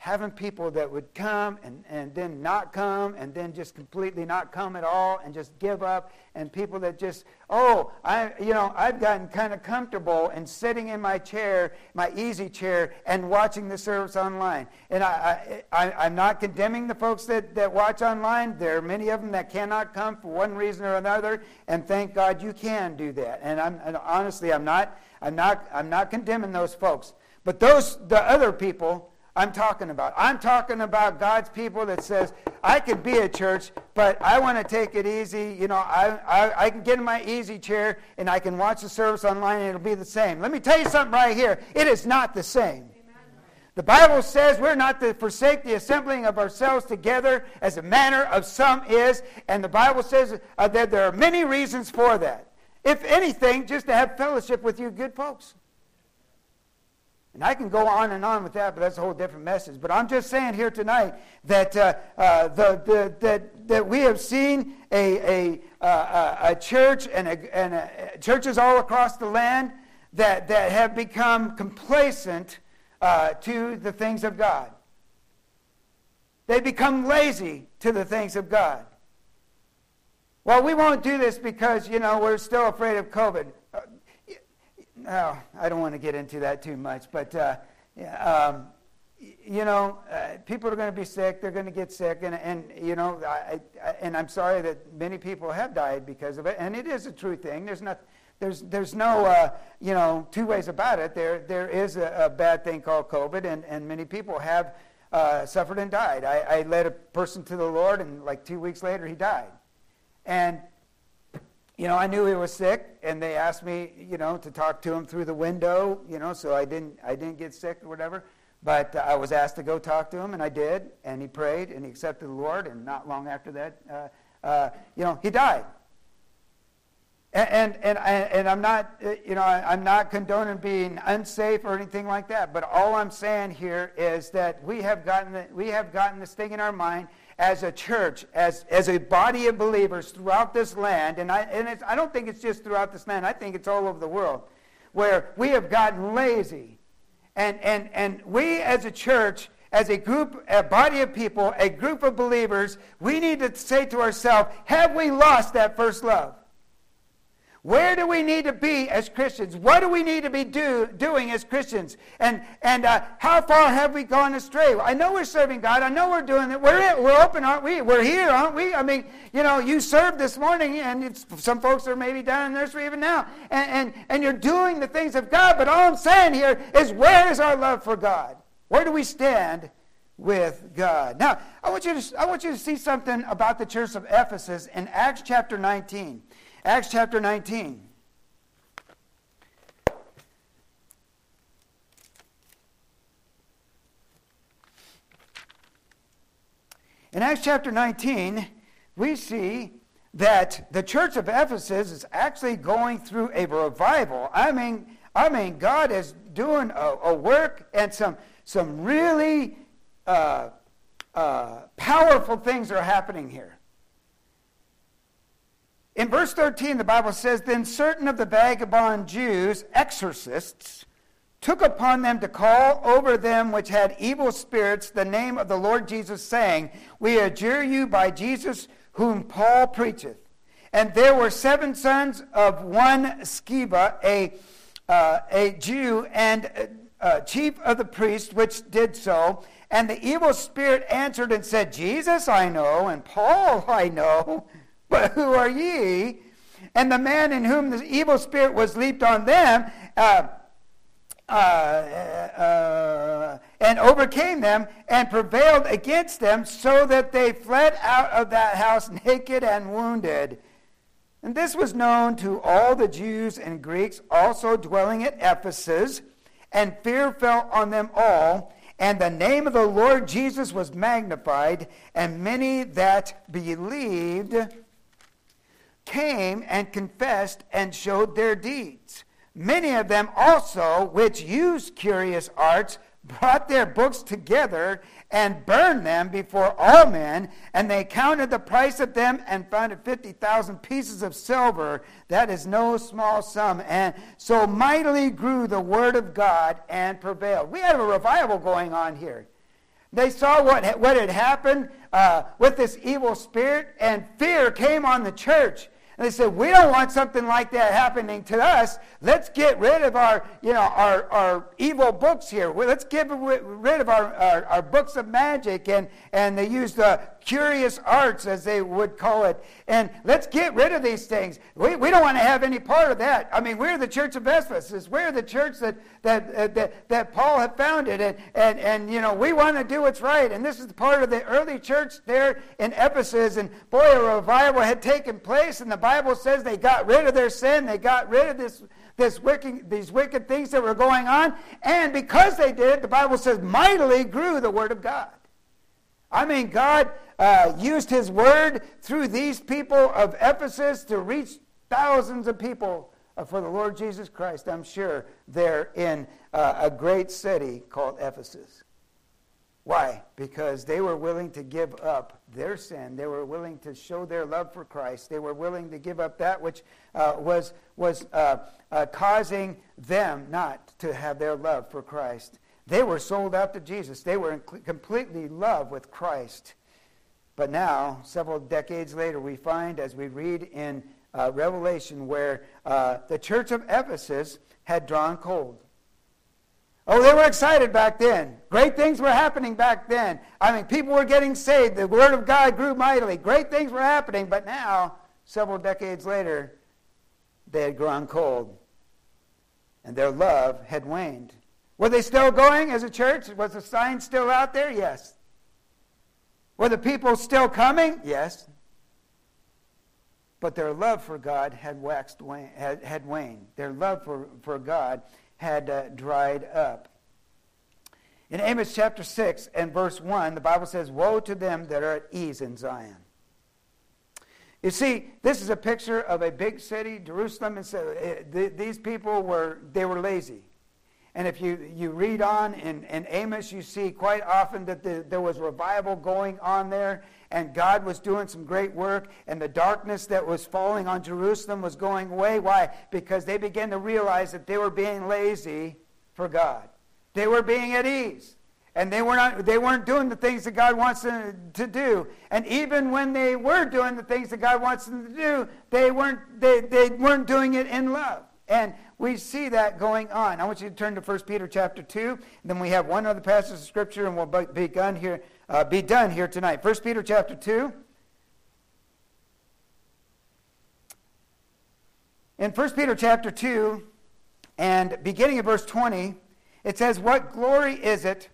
having people that would come and, and then not come and then just completely not come at all and just give up and people that just oh i you know i've gotten kind of comfortable and sitting in my chair my easy chair and watching the service online. And i, I, I am not condemning the folks that, that watch online. There are many of them that cannot come for one reason or another and thank god you can do that. And i'm and honestly i'm not i'm not i'm not condemning those folks. But those the other people I'm talking about. I'm talking about God's people that says, I could be a church, but I want to take it easy. You know, I, I, I, can get in my easy chair and I can watch the service online and it'll be the same. Let me tell you something right here. It is not the same. The Bible says we're not to forsake the assembling of ourselves together as a manner of some is, and the Bible says uh, that there are many reasons for that. If anything, just to have fellowship with you good folks. And I can go on and on with that, but that's a whole different message. But I'm just saying here tonight that, uh, uh, the, the, that, that we have seen a, a, uh, a church and, a, and a, churches all across the land that, that have become complacent uh, to the things of God. They become lazy to the things of God. Well, we won't do this because, you know, we're still afraid of COVID oh, I don't want to get into that too much, but uh, um, you know, uh, people are going to be sick. They're going to get sick, and and you know, I, I, and I'm sorry that many people have died because of it, and it is a true thing. There's not. There's, there's no uh, you know two ways about it. There, there is a, a, bad thing called COVID, and, and many people have uh, suffered and died. I, I led a person to the Lord, and like two weeks later, he died. And you know, I knew he was sick, and they asked me, you know, to talk to him through the window, you know, so I didn't, I didn't get sick or whatever. But uh, I was asked to go talk to him, and I did, and he prayed, and he accepted the Lord, and not long after that, uh, uh, you know, he died. And, and, and, and I'm not, uh, you know, I'm not condoning being unsafe or anything like that. But all I'm saying here is that we have gotten, the, we have gotten this thing in our mind as a church, as, as a body of believers throughout this land, and, I, and I don't think it's just throughout this land, I think it's all over the world, where we have gotten lazy. And, and, and we as a church, as a group, a body of people, a group of believers, we need to say to ourselves, have we lost that first love? Where do we need to be as Christians? What do we need to be do, doing as Christians? And, and uh, how far have we gone astray? I know we're serving God. I know we're doing it. We're, we're open, aren't we? We're here, aren't we? I mean, you know, you served this morning, and some folks are maybe down in the nursery even now. And, and, and you're doing the things of God. But all I'm saying here is where is our love for God? Where do we stand with God? Now, I want you to, I want you to see something about the church of Ephesus in Acts chapter 19. Acts chapter 19. In Acts chapter 19, we see that the church of Ephesus is actually going through a revival. I mean, I mean, God is doing a, a work and some, some really uh, uh, powerful things are happening here. In verse 13, the Bible says, Then certain of the vagabond Jews, exorcists, took upon them to call over them which had evil spirits the name of the Lord Jesus, saying, We adjure you by Jesus whom Paul preacheth. And there were seven sons of one Sceva, a, uh, a Jew, and uh, chief of the priests, which did so. And the evil spirit answered and said, Jesus I know, and Paul I know but who are ye? And the man in whom the evil spirit was leaped on them uh, uh, uh, and overcame them and prevailed against them so that they fled out of that house naked and wounded. And this was known to all the Jews and Greeks also dwelling at Ephesus, and fear fell on them all. And the name of the Lord Jesus was magnified, and many that believed came and confessed and showed their deeds. Many of them also, which used curious arts, brought their books together and burned them before all men, and they counted the price of them and found it 50,000 pieces of silver. That is no small sum. And so mightily grew the word of God and prevailed. We have a revival going on here. They saw what, what had happened uh, with this evil spirit, and fear came on the church. And they said, we don't want something like that happening to us. Let's get rid of our, you know, our, our evil books here. Let's get rid of our, our, our books of magic. And, and they used the curious arts, as they would call it. And let's get rid of these things. We, we don't want to have any part of that. I mean, we're the church of Ephesus. We're the church that, that, uh, that, that Paul had founded. And, and, and, you know, we want to do what's right. And this is part of the early church there in Ephesus. And boy, a revival had taken place. And the Bible says they got rid of their sin. They got rid of this this wicked, these wicked things that were going on. And because they did, the Bible says, mightily grew the Word of God. I mean, God uh, used his word through these people of Ephesus to reach thousands of people uh, for the Lord Jesus Christ, I'm sure, there in uh, a great city called Ephesus. Why? Because they were willing to give up their sin. They were willing to show their love for Christ. They were willing to give up that which uh, was, was uh, uh, causing them not to have their love for Christ. They were sold out to Jesus. They were in completely love with Christ. But now, several decades later, we find, as we read in uh, Revelation, where uh, the church of Ephesus had drawn cold. Oh, they were excited back then. Great things were happening back then. I mean, people were getting saved. The Word of God grew mightily. Great things were happening. But now, several decades later, they had grown cold. And their love had waned. Were they still going as a church? Was the sign still out there? Yes. Were the people still coming? Yes. But their love for God had waxed had, had waned. Their love for, for God had uh, dried up. In Amos chapter 6 and verse 1, the Bible says, Woe to them that are at ease in Zion. You see, this is a picture of a big city, Jerusalem, and so, uh, these people were, they were lazy. And if you, you read on in, in Amos, you see quite often that the, there was revival going on there, and God was doing some great work, and the darkness that was falling on Jerusalem was going away. Why? Because they began to realize that they were being lazy for God. They were being at ease. And they, were not, they weren't doing the things that God wants them to do. And even when they were doing the things that God wants them to do, they weren't, they, they weren't doing it in love. And we see that going on. I want you to turn to 1 Peter chapter 2. then we have one other passage of Scripture, and we'll be done here, uh, be done here tonight. 1 Peter chapter 2. In 1 Peter chapter 2, and beginning at verse 20, it says, What glory is it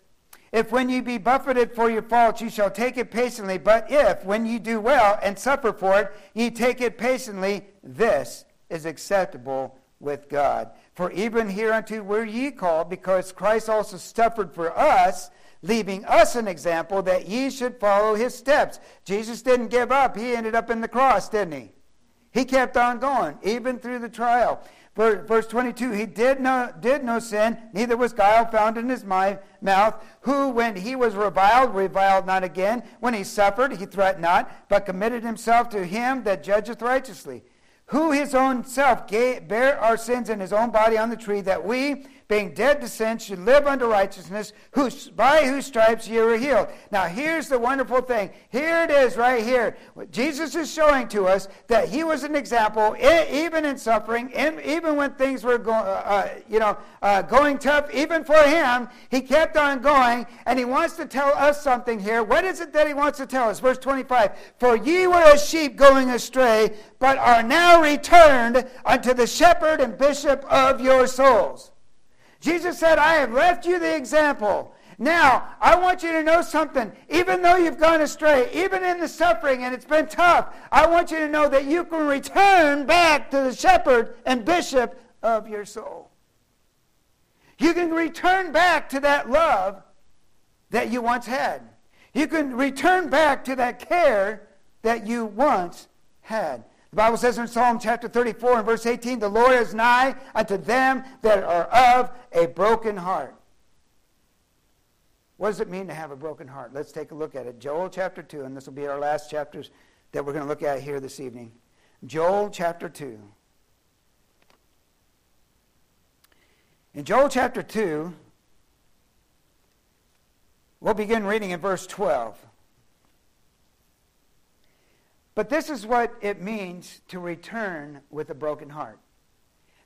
if when ye be buffeted for your faults, ye shall take it patiently? But if, when ye do well and suffer for it, ye take it patiently, this is acceptable with God. For even hereunto were ye called, because Christ also suffered for us, leaving us an example that ye should follow his steps. Jesus didn't give up. He ended up in the cross, didn't he? He kept on going, even through the trial. Verse 22, he did no, did no sin, neither was guile found in his mouth, who, when he was reviled, reviled not again. When he suffered, he threatened not, but committed himself to him that judgeth righteously. Who his own self gave, bare our sins in his own body on the tree, that we, being dead to sin, should live unto righteousness, whose, by whose stripes ye were healed. Now, here's the wonderful thing. Here it is right here. Jesus is showing to us that he was an example, even in suffering, even when things were going, uh, uh, you know, uh, going tough, even for him, he kept on going, and he wants to tell us something here. What is it that he wants to tell us? Verse 25, For ye were as sheep going astray, but are now returned unto the shepherd and bishop of your souls. Jesus said, I have left you the example. Now, I want you to know something. Even though you've gone astray, even in the suffering and it's been tough, I want you to know that you can return back to the shepherd and bishop of your soul. You can return back to that love that you once had. You can return back to that care that you once had. The Bible says in Psalm chapter 34 and verse 18, The Lord is nigh unto them that are of a broken heart. What does it mean to have a broken heart? Let's take a look at it. Joel chapter 2, and this will be our last chapters that we're going to look at here this evening. Joel chapter 2. In Joel chapter 2, we'll begin reading in verse 12. But this is what it means to return with a broken heart.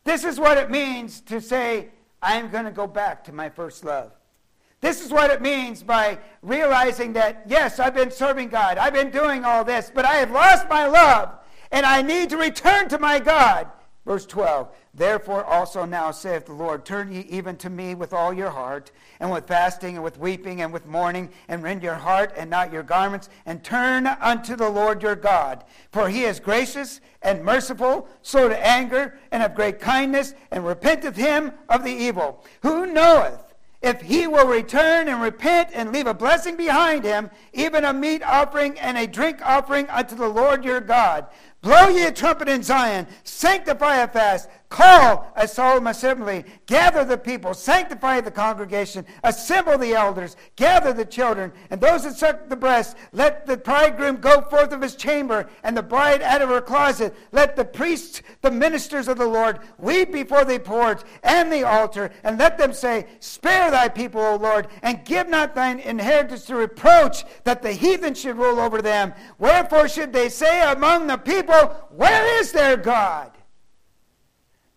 This is what it means to say, I'm going to go back to my first love. This is what it means by realizing that, yes, I've been serving God, I've been doing all this, but I have lost my love, and I need to return to my God. Verse 12 Therefore also now saith the Lord, Turn ye even to me with all your heart, and with fasting, and with weeping, and with mourning, and rend your heart and not your garments, and turn unto the Lord your God. For he is gracious and merciful, slow to anger, and of great kindness, and repenteth him of the evil. Who knoweth? If he will return and repent and leave a blessing behind him, even a meat offering and a drink offering unto the Lord your God. Blow ye a trumpet in Zion, sanctify a fast, call a solemn assembly, gather the people, sanctify the congregation, assemble the elders, gather the children, and those that suck the breast. Let the bridegroom go forth of his chamber, and the bride out of her closet. Let the priests, the ministers of the Lord, weep before the porch and the altar, and let them say, Spare thy people, O Lord, and give not thine inheritance to reproach, that the heathen should rule over them. Wherefore should they say among the people, people, where is their God?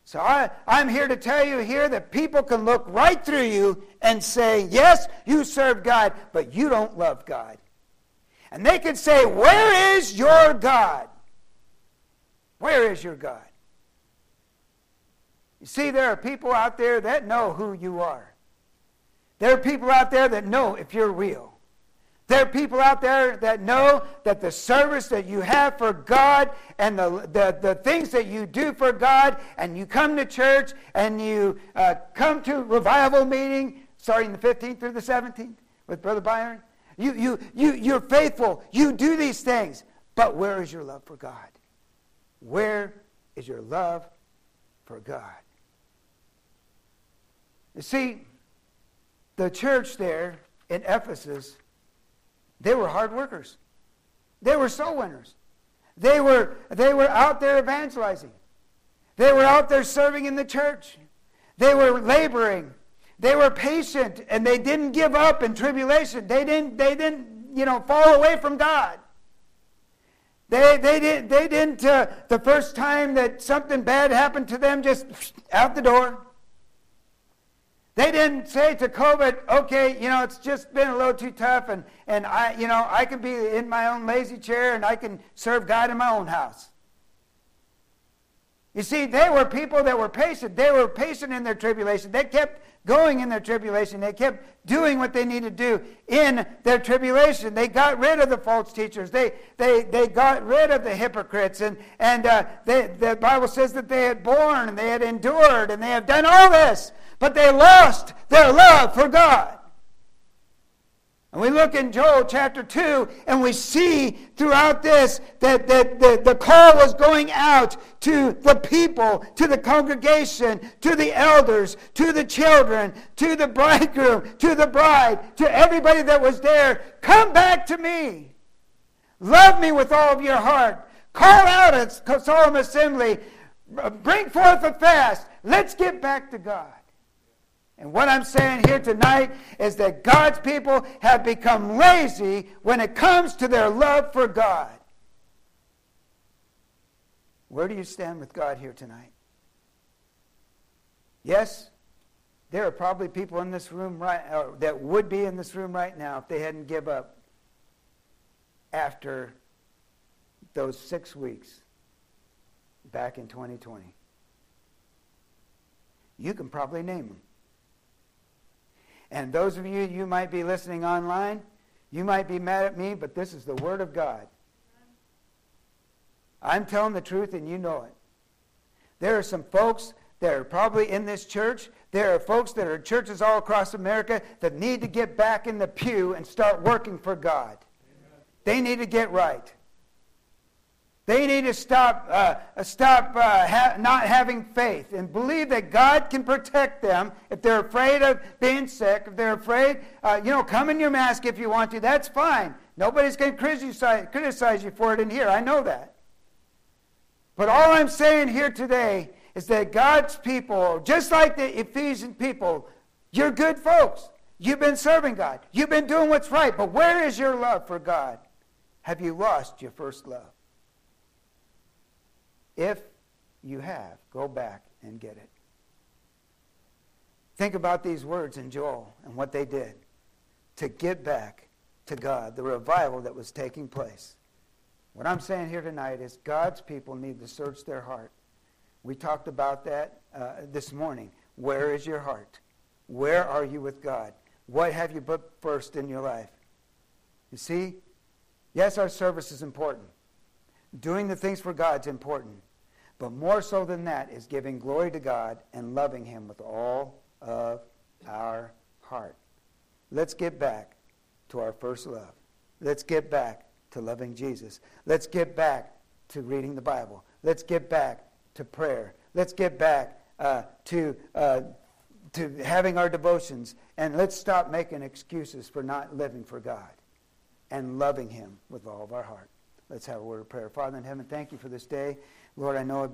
So I, I'm here to tell you here that people can look right through you and say, yes, you serve God, but you don't love God. And they can say, where is your God? Where is your God? You see, there are people out there that know who you are. There are people out there that know if you're real. There are people out there that know that the service that you have for God and the, the, the things that you do for God, and you come to church and you uh, come to revival meeting starting the 15th through the 17th with Brother Byron. You, you, you, you're faithful. You do these things. But where is your love for God? Where is your love for God? You see, the church there in Ephesus they were hard workers. They were soul winners. They were, they were out there evangelizing. They were out there serving in the church. They were laboring. They were patient and they didn't give up in tribulation. They didn't, they didn't you know, fall away from God. They, they, did, they didn't, uh, the first time that something bad happened to them, just out the door. They didn't say to COVID, okay, you know, it's just been a little too tough and, and I, you know, I can be in my own lazy chair and I can serve God in my own house. You see, they were people that were patient. They were patient in their tribulation. They kept going in their tribulation. They kept doing what they needed to do in their tribulation. They got rid of the false teachers. They, they, they got rid of the hypocrites. And, and uh, they, the Bible says that they had borne and they had endured and they have done all this but they lost their love for God. And we look in Joel chapter 2, and we see throughout this that, that, that the call was going out to the people, to the congregation, to the elders, to the children, to the bridegroom, to the bride, to everybody that was there. Come back to me. Love me with all of your heart. Call out a solemn assembly. Bring forth a fast. Let's get back to God. And what I'm saying here tonight is that God's people have become lazy when it comes to their love for God. Where do you stand with God here tonight? Yes, there are probably people in this room right uh, that would be in this room right now if they hadn't give up after those 6 weeks back in 2020. You can probably name them. And those of you, you might be listening online, you might be mad at me, but this is the Word of God. I'm telling the truth and you know it. There are some folks that are probably in this church. There are folks that are churches all across America that need to get back in the pew and start working for God. Amen. They need to get right. They need to stop, uh, stop uh, ha- not having faith and believe that God can protect them if they're afraid of being sick, if they're afraid, uh, you know, come in your mask if you want to. That's fine. Nobody's going to criticize, criticize you for it in here. I know that. But all I'm saying here today is that God's people, just like the Ephesian people, you're good folks. You've been serving God. You've been doing what's right. But where is your love for God? Have you lost your first love? If you have, go back and get it. Think about these words in Joel and what they did to get back to God, the revival that was taking place. What I'm saying here tonight is God's people need to search their heart. We talked about that uh, this morning. Where is your heart? Where are you with God? What have you put first in your life? You see, yes, our service is important. Doing the things for God is important. But more so than that is giving glory to God and loving Him with all of our heart. Let's get back to our first love. Let's get back to loving Jesus. Let's get back to reading the Bible. Let's get back to prayer. Let's get back uh, to, uh, to having our devotions. And let's stop making excuses for not living for God and loving Him with all of our heart. Let's have a word of prayer. Father in heaven, thank you for this day. Lord, I know